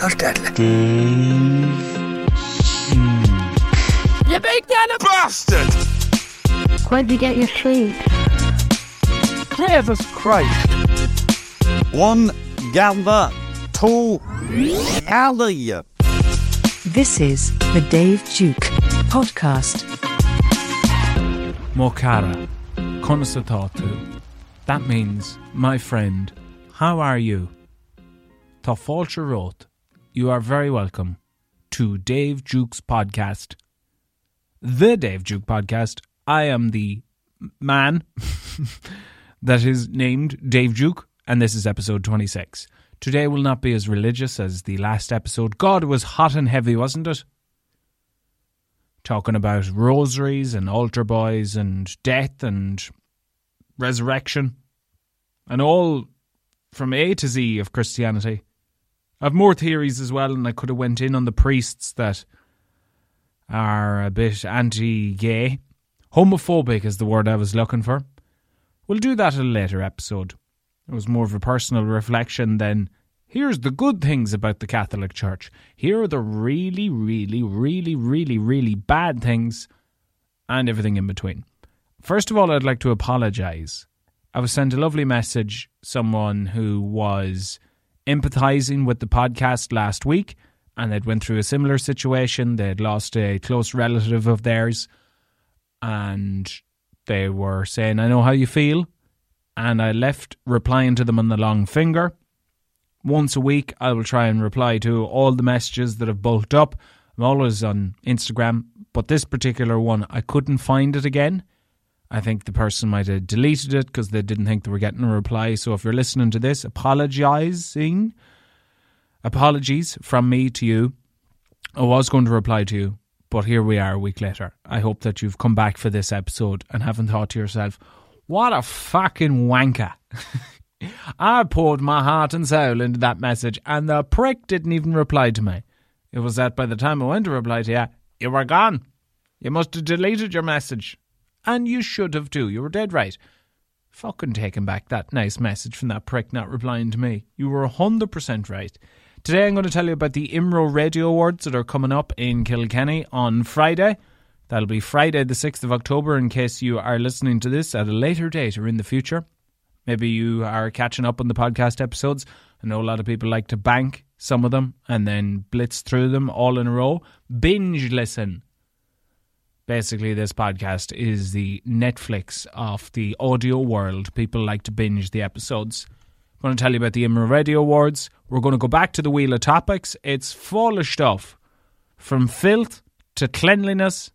That's deadly. You big daddy bastard! Where'd you get your sleep? Jesus Christ. One gather, two alley. This is the Dave Duke podcast. Mokara, Konasatatu. That means, my friend, how are you? Tá fáilte rót. You are very welcome to Dave Duke's podcast. The Dave Duke podcast. I am the man that is named Dave Duke, and this is episode 26. Today will not be as religious as the last episode. God, was hot and heavy, wasn't it? Talking about rosaries and altar boys and death and resurrection and all from A to Z of Christianity. I've more theories as well, and I could have went in on the priests that are a bit anti-gay. Homophobic is the word I was looking for. We'll do that in a later episode. It was more of a personal reflection than here's the good things about the Catholic Church. Here are the really, really, really, really, really bad things and everything in between. First of all, I'd like to apologise. I was sent a lovely message, someone who was empathizing with the podcast last week and they'd went through a similar situation. They'd lost a close relative of theirs and they were saying, I know how you feel. And I left replying to them on the long finger. Once a week, I will try and reply to all the messages that have bulked up. I'm always on Instagram, but this particular one, I couldn't find it again. I think the person might have deleted it because they didn't think they were getting a reply. So if you're listening to this, apologizing, apologies from me to you. I was going to reply to you, but here we are a week later. I hope that you've come back for this episode and haven't thought to yourself, what a fucking wanker. I poured my heart and soul into that message, and the prick didn't even reply to me. It was that by the time I went to reply to you, you were gone. You must have deleted your message. And you should have too. You were dead right. Fucking taking back that nice message from that prick not replying to me. You were 100% right. Today I'm going to tell you about the IMRO Radio Awards that are coming up in Kilkenny on Friday. That'll be Friday, the 6th of October, in case you are listening to this at a later date or in the future. Maybe you are catching up on the podcast episodes. I know a lot of people like to bank some of them and then blitz through them all in a row. Binge listen. Basically, this podcast is the Netflix of the audio world. People like to binge the episodes. I'm going to tell you about the IMRO Radio Awards. We're going to go back to the wheel of topics. It's full of stuff from filth to cleanliness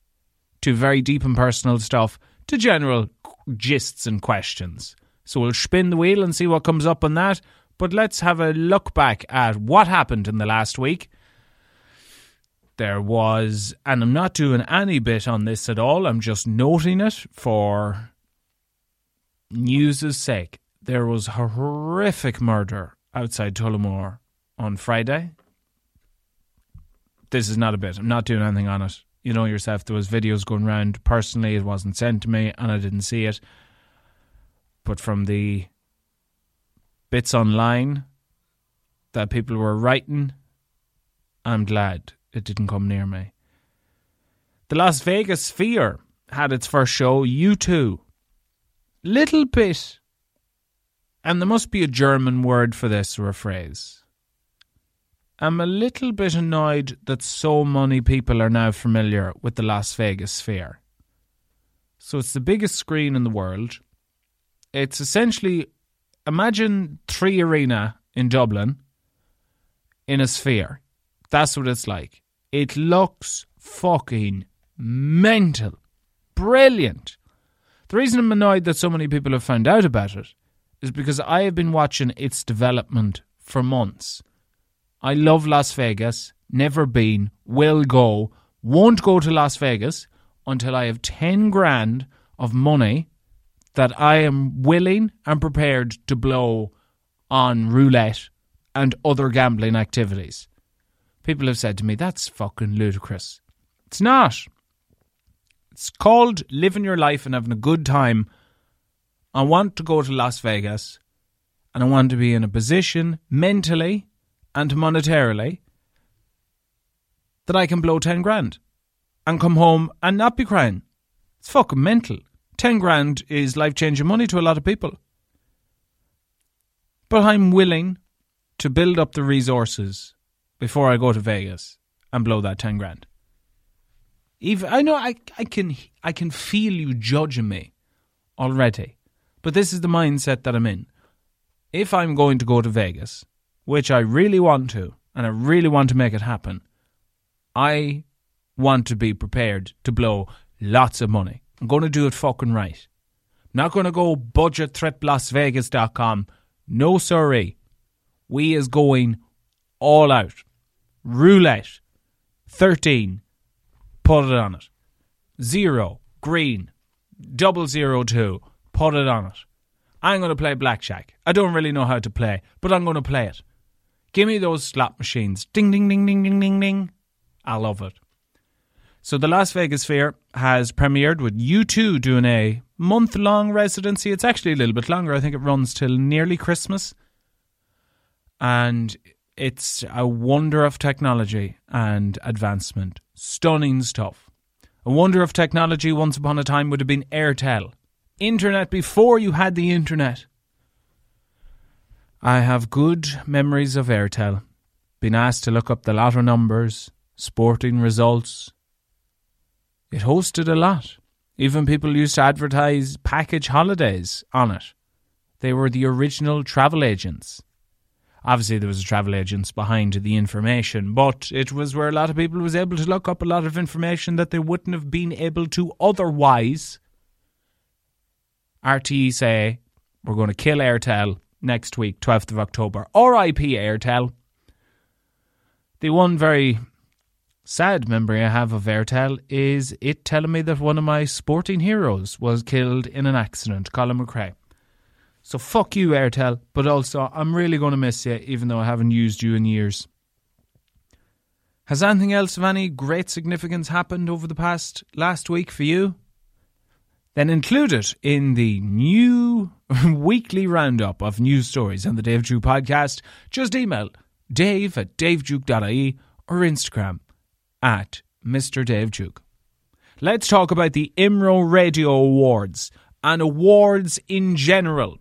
to very deep and personal stuff to general gists and questions. So we'll spin the wheel and see what comes up on that. But let's have a look back at what happened in the last week. There was, and I'm not doing any bit on this at all, I'm just noting it for news's sake. There was horrific murder outside Tullamore on Friday. This is not a bit. I'm not doing anything on it. You know yourself, there was videos going around. Personally, it wasn't sent to me and I didn't see it. But from the bits online that people were writing, I'm glad it didn't come near me. The Las Vegas Sphere had its first show, U2. Little bit, and there must be a German word for this or a phrase. I'm a little bit annoyed that so many people are now familiar with the Las Vegas Sphere. So it's the biggest screen in the world. It's essentially imagine Three Arena in Dublin in a sphere. That's what it's like. It looks fucking mental. Brilliant. The reason I'm annoyed that so many people have found out about it is because I have been watching its development for months. I love Las Vegas, never been, will go, won't go to Las Vegas until I have 10 grand of money that I am willing and prepared to blow on roulette and other gambling activities. People have said to me, that's fucking ludicrous. It's not. It's called living your life and having a good time. I want to go to Las Vegas and I want to be in a position mentally and monetarily that I can blow 10 grand and come home and not be crying. It's fucking mental. 10 grand is life changing money to a lot of people. But I'm willing to build up the resources before I go to Vegas and blow that 10 grand. Even I know I, I can I can feel you judging me already. But this is the mindset that I'm in. If I'm going to go to Vegas, which I really want to, and I really want to make it happen, I want to be prepared to blow lots of money. I'm going to do it fucking right. I'm not going to go budgettriplasvegas.com. No, sorry. We is going all out. Roulette. 13. Put it on it. Zero. Green. Double zero two. Put it on it. I'm going to play blackjack. I don't really know how to play, but I'm going to play it. Give me those slot machines. Ding, ding, ding, ding, ding, ding, ding. I love it. So the Las Vegas Sphere has premiered with U2 doing a month long residency. It's actually a little bit longer. I think it runs till nearly Christmas. And it's a wonder of technology and advancement. Stunning stuff. A wonder of technology once upon a time would have been Aertel. Internet before you had the internet. I have good memories of Aertel. Been asked to look up the lotto numbers, sporting results, it hosted a lot. Even people used to advertise package holidays on it. They were the original travel agents. Obviously, there was a travel agents behind the information, but it was where a lot of people was able to look up a lot of information that they wouldn't have been able to otherwise. RTE say we're going to kill Aertel next week, 12th of October. RIP Aertel. The one very sad memory I have of Aertel is it telling me that one of my sporting heroes was killed in an accident, Colin McRae. So fuck you, Aertel, but also I'm really going to miss you, even though I haven't used you in years. Has anything else of any great significance happened over the past last week for you? Then include it in the new weekly roundup of news stories on the Dave Duke podcast. Just email dave at daveduke.ie or Instagram at Mr. Dave Duke. Let's talk about the IMRO Radio Awards and awards in general.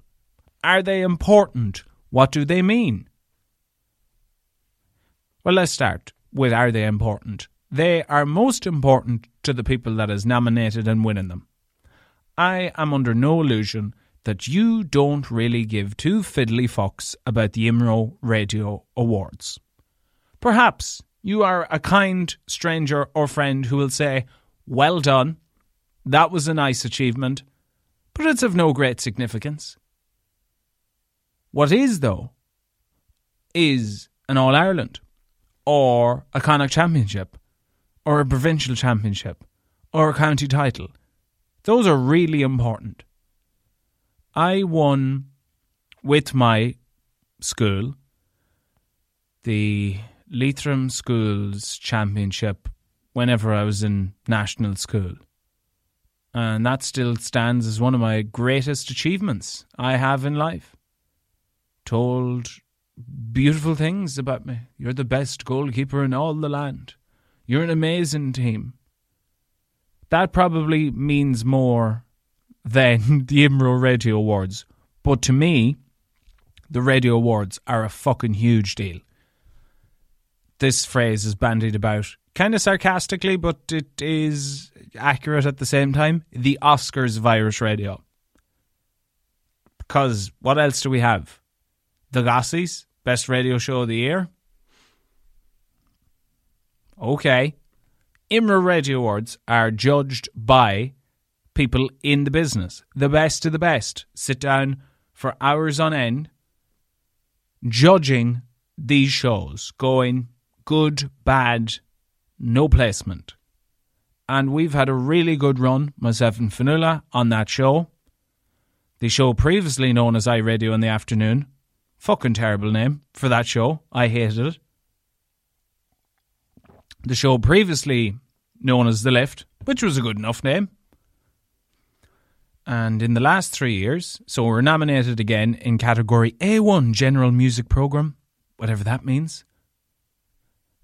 Are they important? What do they mean? Well, let's start with are they important? They are most important to the people that is nominated and winning them. I am under no illusion that you don't really give two fiddly fucks about the IMRO Radio Awards. Perhaps you are a kind stranger or friend who will say, Well done, that was a nice achievement, but it's of no great significance. What is, though, is an All Ireland, or a Connacht Championship, or a provincial championship, or a county title. Those are really important. I won with my school the Leitrim Schools Championship whenever I was in national school. And that still stands as one of my greatest achievements I have in life. Told beautiful things about me. You're the best goalkeeper in all the land. You're an amazing team. That probably means more than the IMRO Radio Awards. But to me, the Radio Awards are a fucking huge deal this phrase is bandied about kind of sarcastically, but it is accurate at the same time. The Oscars of Irish radio. Because what else do we have? The Gossies, best radio show of the year. Okay. IMRO Radio Awards are judged by people in the business. The best of the best sit down for hours on end judging these shows, going, good, bad, no placement. And we've had a really good run, myself and Fionnuala, on that show. The show previously known as iRadio in the afternoon. Fucking terrible name for that show. I hated it. The show previously known as The Lift, which was a good enough name. And in the last three years, so we're nominated again in category A1 General Music Program, whatever that means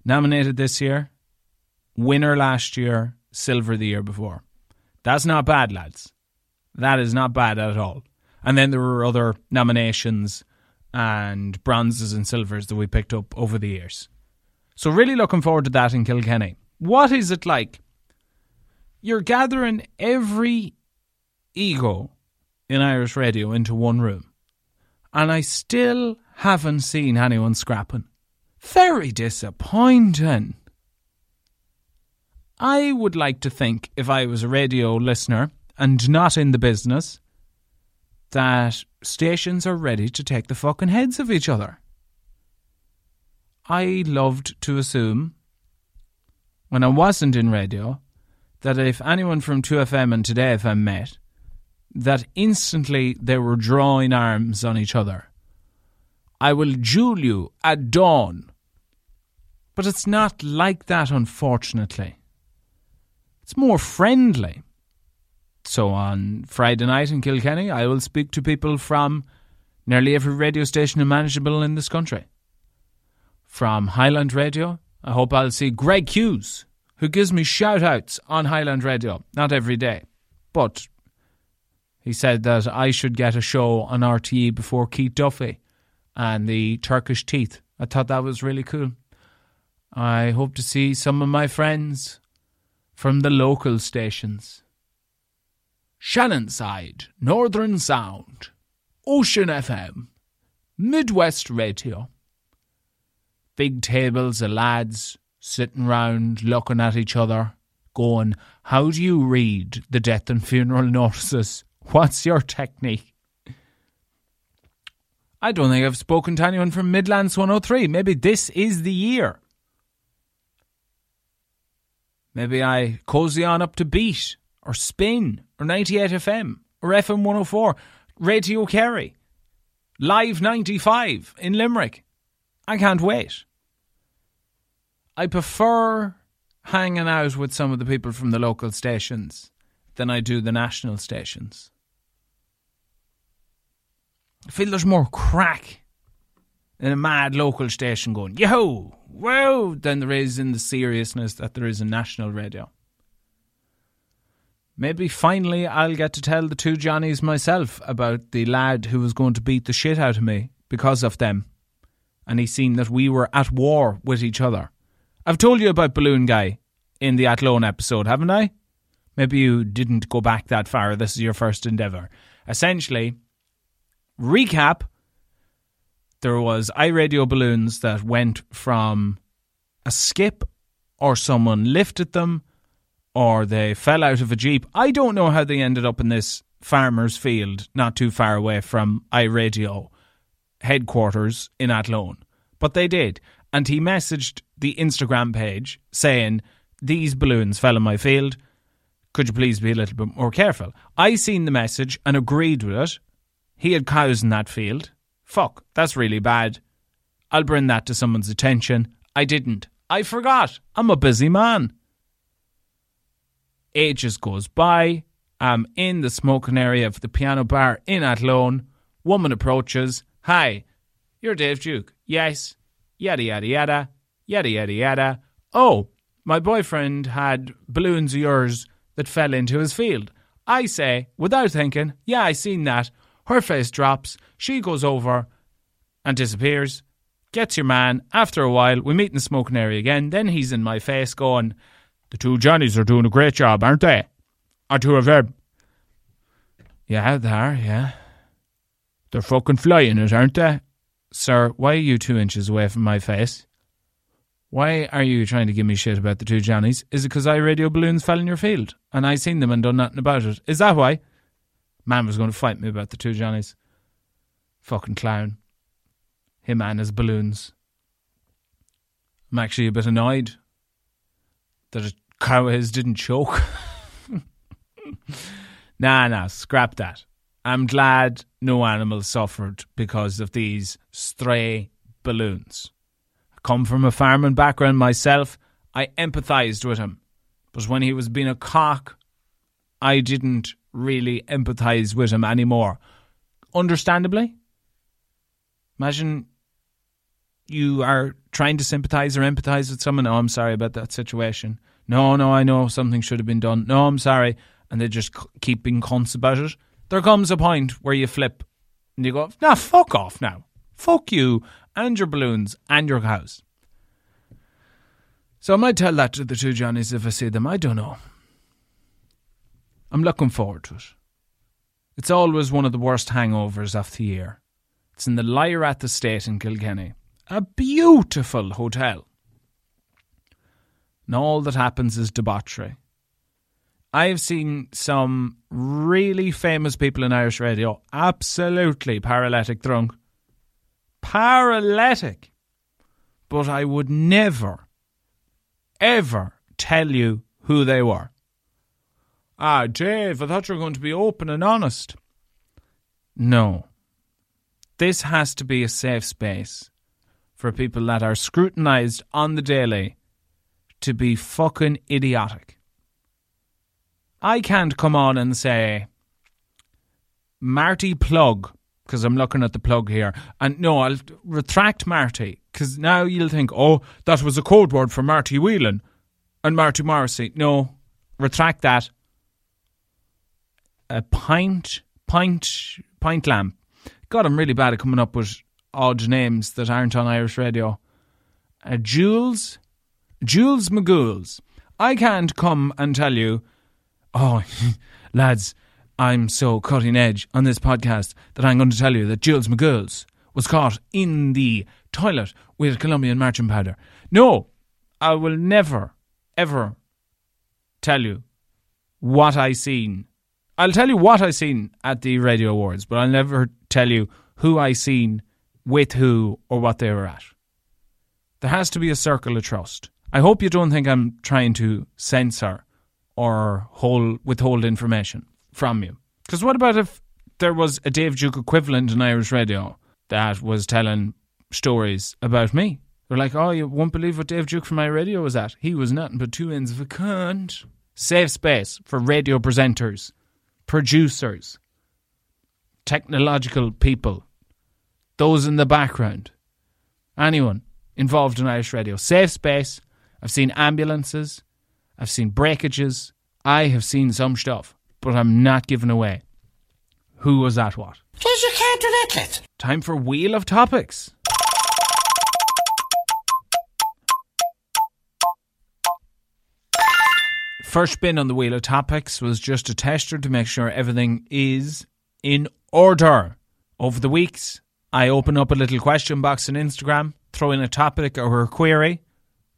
nominated this year winner last year, silver the year before. That's not bad, lads. That is not bad at all. And then there were other nominations and bronzes and silvers that we picked up over the years. So, really looking forward to that in Kilkenny. What is it like? You're gathering every ego in Irish radio into one room, and I still haven't seen anyone scrapping. Very disappointing. I would like to think, if I was a radio listener and not in the business, that stations are ready to take the fucking heads of each other. I loved to assume, when I wasn't in radio, that if anyone from 2FM and Today FM met, that instantly they were drawing arms on each other. I will jewel you at dawn. But it's not like that, unfortunately. It's more friendly. So on Friday night in Kilkenny, I will speak to people from nearly every radio station imaginable in this country. From Highland Radio, I hope I'll see Greg Hughes, who gives me shout outs on Highland Radio, not every day. But he said that I should get a show on RTE before Keith Duffy and the Turkish Teeth. I thought that was really cool. I hope to see some of my friends from the local stations. Shannonside, Northern Sound, Ocean FM, Midwest Radio. Big tables of lads sitting round looking at each other, going, How do you read the death and funeral notices? What's your technique? I don't think I've spoken to anyone from Midlands 103. Maybe this is the year. Maybe I cozy on up to Beat or Spin or 98 FM or FM 104, Radio Kerry, Live 95 in Limerick. I can't wait. I prefer hanging out with some of the people from the local stations than I do the national stations. I feel there's more crack in a mad local station going, yo, wow, than there is in the seriousness that there is in national radio. Maybe finally I'll get to tell the two Johnnies myself about the lad who was going to beat the shit out of me because of them. And he seen that we were at war with each other. I've told you about Balloon Guy in the Athlone episode, haven't I? Maybe you didn't go back that far. This is your first endeavour. Essentially, recap there was iRadio balloons that went from a skip or someone lifted them or they fell out of a jeep. I don't know how they ended up in this farmer's field not too far away from iRadio headquarters in Athlone. But they did. And he messaged the Instagram page saying, These balloons fell in my field. Could you please be a little bit more careful? I seen the message and agreed with it. He had cows in that field. Fuck, that's really bad. I'll bring that to someone's attention. I didn't. I forgot. I'm a busy man. Ages goes by. I'm in the smoking area of the piano bar in Athlone. Woman approaches. Hi, you're Dave Duke. Yes. Yada yada yada. Yada yada yada. Oh, my boyfriend had balloons of yours that fell into his field. I say, without thinking, yeah, I seen that. Her face drops. She goes over and disappears. Gets your man. After a while, we meet in the smoking area again. Then he's in my face going, The two Johnnies are doing a great job, aren't they? Or two of them. Yeah, they are, yeah. They're fucking flying it, aren't they? Sir, why are you two inches away from my face? Why are you trying to give me shit about the two Johnnies? Is it because iRadio balloons fell in your field and I seen them and done nothing about it? Is that why? Man was going to fight me about the two Johnnies. Fucking clown. Him and his balloons. I'm actually a bit annoyed that a cow of didn't choke. nah, nah, scrap that. I'm glad no animal suffered because of these stray balloons. I come from a farming background myself. I empathised with him. But when he was being a cock, I didn't really empathise with him anymore. Understandably. Imagine you are trying to sympathize or empathize with someone. Oh, I'm sorry about that situation. No, no, I know something should have been done. No, I'm sorry. And they just keep being cunts about it. There comes a point where you flip and you go, nah, fuck off now. Fuck you and your balloons and your cows. So I might tell that to the two Johnnies if I see them. I don't know. I'm looking forward to it. It's always one of the worst hangovers of the year. It's in the Lyrath Estate in Kilkenny. A beautiful hotel. And all that happens is debauchery. I have seen some really famous people in Irish radio absolutely paralytic drunk. Paralytic. But I would never, ever tell you who they were. Ah, Dave, I thought you were going to be open and honest. No. This has to be a safe space for people that are scrutinised on the daily to be fucking idiotic. I can't come on and say, Marty plug, because I'm looking at the plug here. And no, I'll retract Marty, because now you'll think, oh, that was a code word for Marty Whelan and Marty Morrissey. No, retract that. A pint, pint, pint lamp. God, I'm really bad at coming up with odd names that aren't on Irish radio. Uh, Jules, Jules McGouls. I can't come and tell you, oh, lads, I'm so cutting edge on this podcast that I'm going to tell you that Jules McGouls was caught in the toilet with Colombian marching powder. No, I will never, ever tell you what I seen. I'll tell you what I seen at the radio awards, but I'll never tell you who I seen with who or what they were at. There has to be a circle of trust. I hope you don't think I'm trying to censor or hold, withhold information from you. Because what about if there was a Dave Duke equivalent in Irish radio that was telling stories about me? They're like, oh, you won't believe what Dave Duke from iRadio was at. He was nothing but two ends of a cunt. Safe space for radio presenters, producers, technological people, those in the background, anyone involved in Irish radio. Safe space. I've seen ambulances. I've seen breakages. I have seen some stuff, but I'm not giving away who was at what. Please, you can't do that. Time for Wheel of Topics. First spin on the Wheel of Topics was just a tester to make sure everything is in order. Over the weeks, I open up a little question box on Instagram, throw in a topic or a query.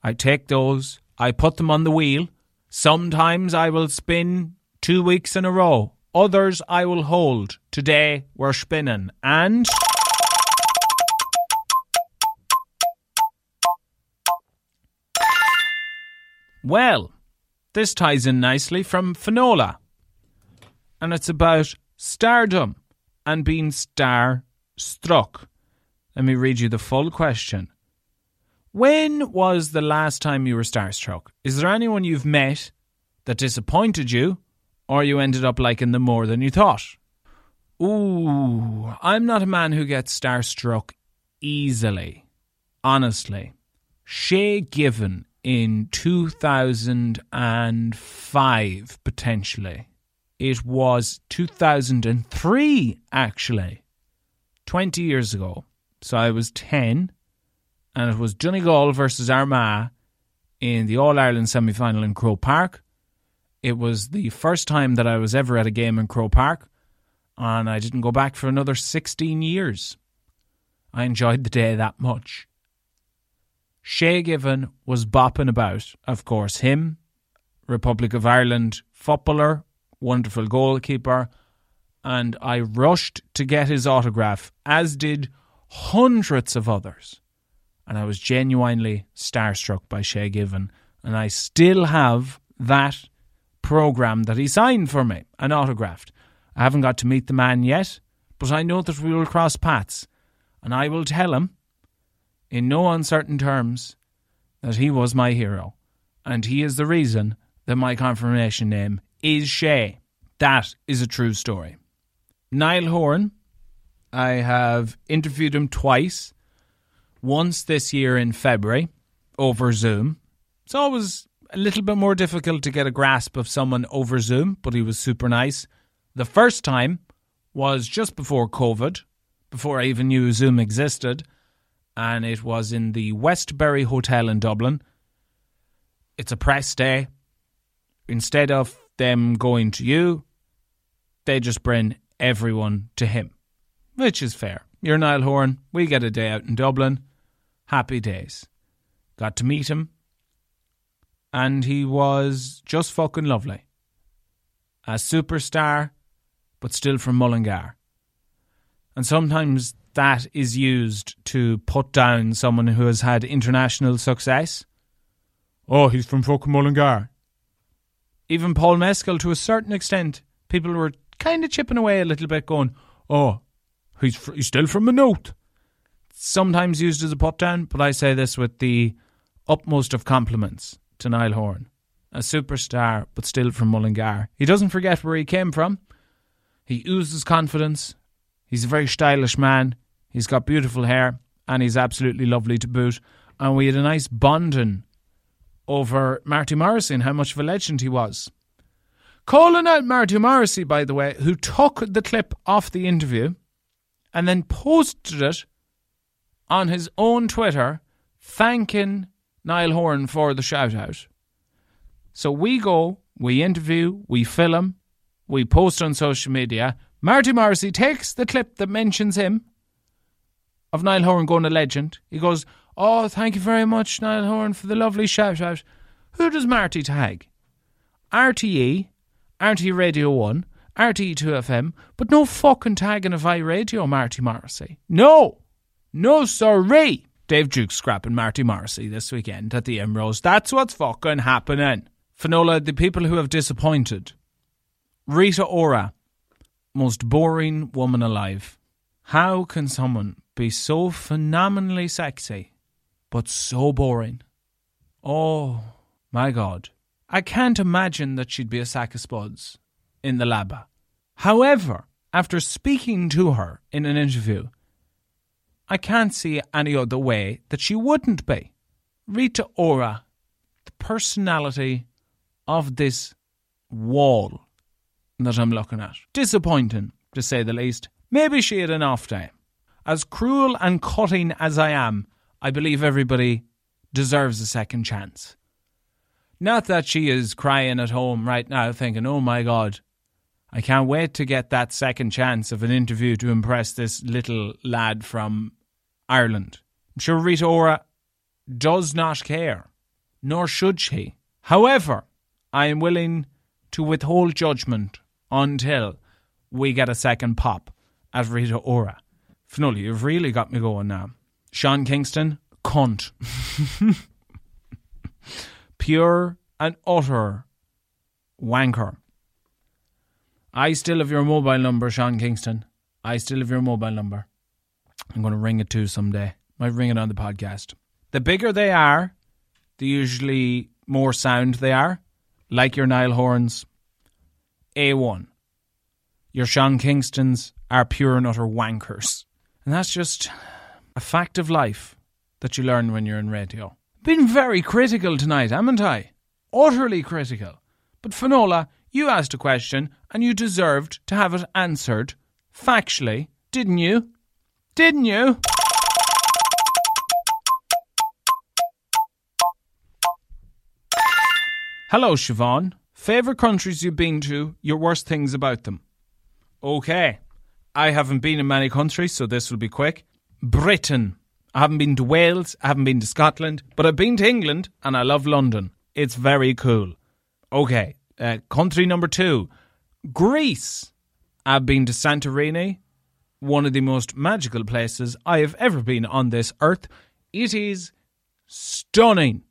I take those, I put them on the wheel. Sometimes I will spin two weeks in a row. Others I will hold. Today we're spinning. And. Well, this ties in nicely from Fionnuala. And it's about stardom and being star struck. Let me read you the full question. When was the last time you were starstruck? Is there anyone you've met that disappointed you, or you ended up liking them more than you thought? Ooh, I'm not a man who gets starstruck easily. Honestly. Shay Given in 2005, potentially. It was 2003, actually. 20 years ago. So I was 10, and it was Donegal versus Armagh in the All Ireland semi final in Croke Park. It was the first time that I was ever at a game in Croke Park, and I didn't go back for another 16 years. I enjoyed the day that much. Shay Given was bopping about, of course, him, Republic of Ireland footballer, wonderful goalkeeper, and I rushed to get his autograph, as did hundreds of others. And I was genuinely starstruck by Shay Given, and I still have that program that he signed for me and autographed. I haven't got to meet the man yet, but I know that we will cross paths, and I will tell him, in no uncertain terms, that he was my hero, and he is the reason that my confirmation name is Shay. That is a true story. Niall Horan, I have interviewed him twice. Once this year in February over Zoom. It's always a little bit more difficult to get a grasp of someone over Zoom, but he was super nice. The first time was just before COVID, before I even knew Zoom existed, and it was in the Westbury Hotel in Dublin. It's a press day. Instead of them going to you, they just bring everyone to him, which is fair. You're Niall Horan. We get a day out in Dublin. Happy days. Got to meet him, and he was just fucking lovely. A superstar, but still from Mullingar. And sometimes that is used to put down someone who has had international success. Oh, he's from fucking Mullingar. Even Paul Mescal, to a certain extent, people were kind of chipping away a little bit, going, "Oh, he's fr- he's still from the north." Sometimes used as a put down, but I say this with the utmost of compliments to Niall Horan, a superstar, but still from Mullingar. He doesn't forget where he came from. He oozes confidence. He's a very stylish man. He's got beautiful hair, and he's absolutely lovely to boot. And we had a nice bonding over Marty Morrissey and how much of a legend he was. Calling out Marty Morrissey, by the way, who took the clip off the interview and then posted it on his own Twitter, thanking Niall Horan for the shout out. So we go, we interview, we film, we post on social media. Marty Morrissey takes the clip that mentions him of Niall Horan going a legend. He goes, Oh, thank you very much, Niall Horan, for the lovely shout out. Who does Marty tag? RTE, RTE Radio 1, RTE 2FM, but no fucking tagging of iRadio, Marty Morrissey. No! No, sorry! Dave Duke scrapping Marty Morrissey this weekend at the Emeralds. That's what's fucking happening. Fionnuala, the people who have disappointed. Rita Ora, most boring woman alive. How can someone be so phenomenally sexy, but so boring? Oh, my God. I can't imagine that she'd be a sack of spuds in the lab. However, after speaking to her in an interview, I can't see any other way that she wouldn't be. Rita Ora, the personality of this wall that I'm looking at. Disappointing, to say the least. Maybe she had an off day. As cruel and cutting as I am, I believe everybody deserves a second chance. Not that she is crying at home right now thinking, oh my God, I can't wait to get that second chance of an interview to impress this little lad from Ireland. I'm sure Rita Ora does not care, nor should she. However, I am willing to withhold judgment until we get a second pop at Rita Ora. Fnully, you've really got me going now. Sean Kingston, cunt. Pure and utter wanker. I still have your mobile number, Sean Kingston. I still have your mobile number. I'm going to ring it too someday. Might ring it on the podcast. The bigger they are, the usually more sound they are, like your Niall Horans. A1. Your Sean Kingstons are pure and utter wankers. And that's just a fact of life that you learn when you're in radio. Been very critical tonight, haven't I? Utterly critical. But Fionnuala, you asked a question and you deserved to have it answered factually, didn't you? Didn't you? Hello, Siobhan. Favourite countries you've been to, your worst things about them. Okay. I haven't been in many countries, so this will be quick. Britain. I haven't been to Wales, I haven't been to Scotland, but I've been to England and I love London. It's very cool. Okay. Uh, country number two Greece. I've been to Santorini, one of the most magical places I have ever been on this earth. It is stunning,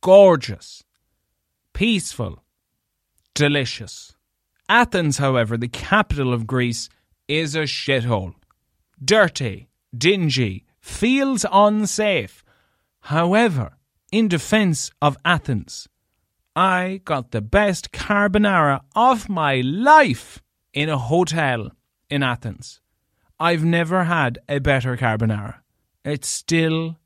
gorgeous, peaceful, delicious. Athens, however, the capital of Greece, is a shithole. Dirty, dingy, feels unsafe. However, in defence of Athens, I got the best carbonara of my life in a hotel in Athens. I've never had a better carbonara It still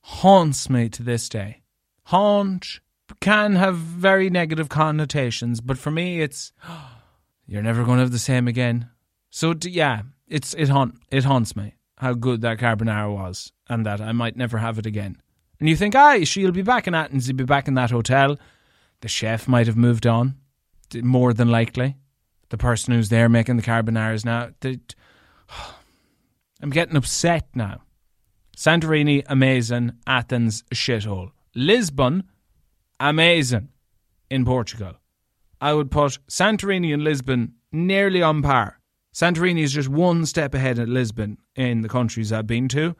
haunts me to this day. Haunt can have very negative connotations, but for me, it's you're never going to have the same again. So yeah, it's it haunt it haunts me how good that carbonara was, and that I might never have it again. And you think, aye, she'll be back in Athens, he'll be back in that hotel. The chef might have moved on, more than likely. The person who's there making the carbonaras now, they, I'm getting upset now. Santorini, amazing. Athens, shithole. Lisbon, amazing in Portugal. I would put Santorini and Lisbon nearly on par. Santorini is just one step ahead of Lisbon in the countries I've been to.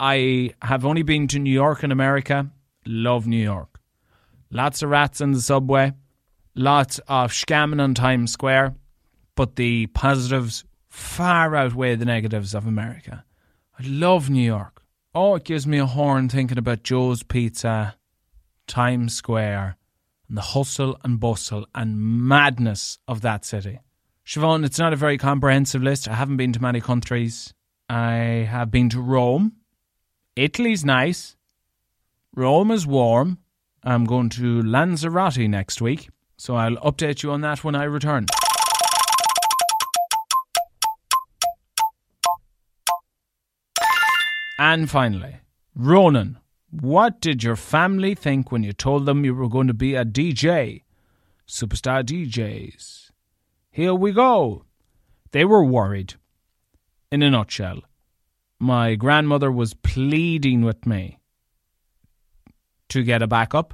I have only been to New York in America. Love New York. Lots of rats in the subway. Lots of scamming on Times Square. But the positives far outweigh the negatives of America. I love New York. Oh, it gives me a horn thinking about Joe's Pizza, Times Square, and the hustle and bustle and madness of that city. Siobhan, it's not a very comprehensive list. I haven't been to many countries. I have been to Rome. Italy's nice. Rome is warm. I'm going to Lanzarote next week, so I'll update you on that when I return. And finally, Ronan, what did your family think when you told them you were going to be a DJ? Superstar DJs. Here we go. They were worried. In a nutshell, my grandmother was pleading with me to get a backup,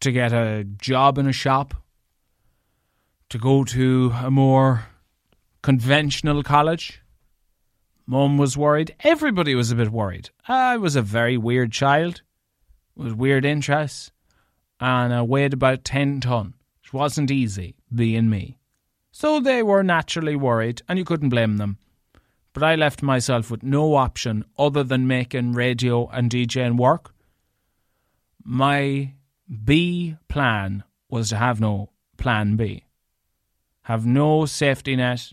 to get a job in a shop, to go to a more conventional college. Mum was worried. Everybody was a bit worried. I was a very weird child with weird interests, and I weighed about 10 ton. It wasn't easy being me. So they were naturally worried, and you couldn't blame them. But I left myself with no option other than making radio and DJing work. My B plan was to have no plan B. Have no safety net,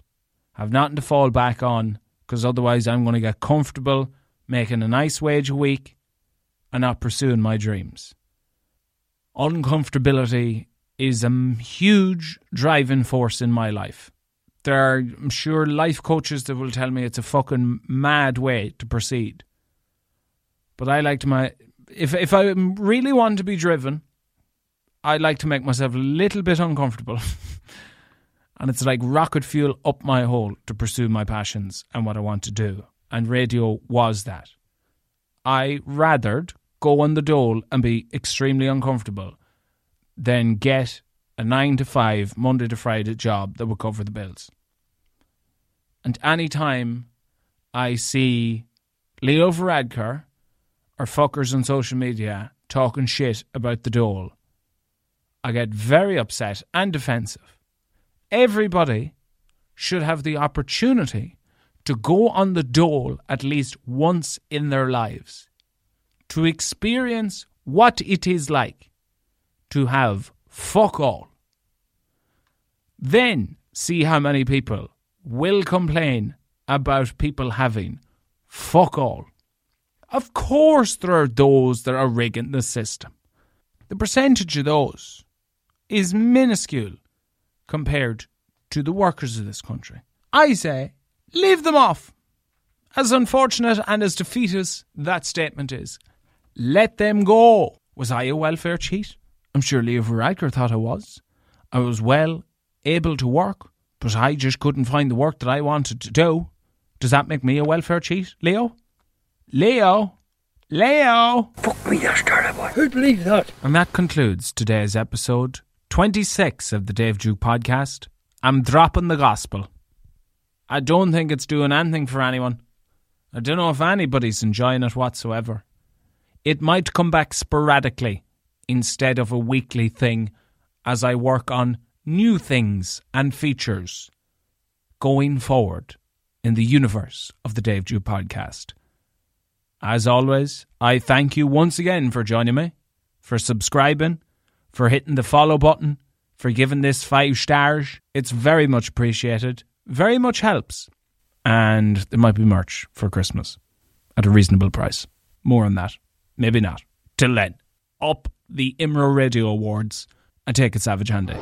have nothing to fall back on, because otherwise I'm going to get comfortable making a nice wage a week and not pursuing my dreams. Uncomfortability is a huge driving force in my life. There are, I'm sure, life coaches that will tell me it's a fucking mad way to proceed. But I like to my if if I really want to be driven, I like to make myself a little bit uncomfortable. and it's like rocket fuel up my hole to pursue my passions and what I want to do. And radio was that. I rathered go on the dole and be extremely uncomfortable than get a nine to five Monday to Friday job that would cover the bills. And any time I see Leo Varadkar or fuckers on social media talking shit about the dole, I get very upset and defensive. Everybody should have the opportunity to go on the dole at least once in their lives to experience what it is like to have fuck all. Then see how many people will complain about people having fuck all. Of course, there are those that are rigging the system. The percentage of those is minuscule compared to the workers of this country. I say, leave them off. As unfortunate and as defeatist that statement is, let them go. Was I a welfare cheat? I'm sure Leo Varadkar thought I was. I was well able to work, but I just couldn't find the work that I wanted to do. Does that make me a welfare cheat, Leo? Leo? Leo? Fuck me, that's terrible. Who'd believe that? And that concludes today's episode 26 of the Dave Duke podcast. I'm dropping the gospel. I don't think it's doing anything for anyone. I don't know if anybody's enjoying it whatsoever. It might come back sporadically instead of a weekly thing as I work on new things and features going forward in the universe of the Dave Duke podcast. As always, I thank you once again for joining me, for subscribing, for hitting the follow button, for giving this five stars. It's very much appreciated, very much helps. And there might be merch for Christmas. at a reasonable price. More on that. Maybe not. Till then, up the IMRO Radio Awards and take it Savage Handy.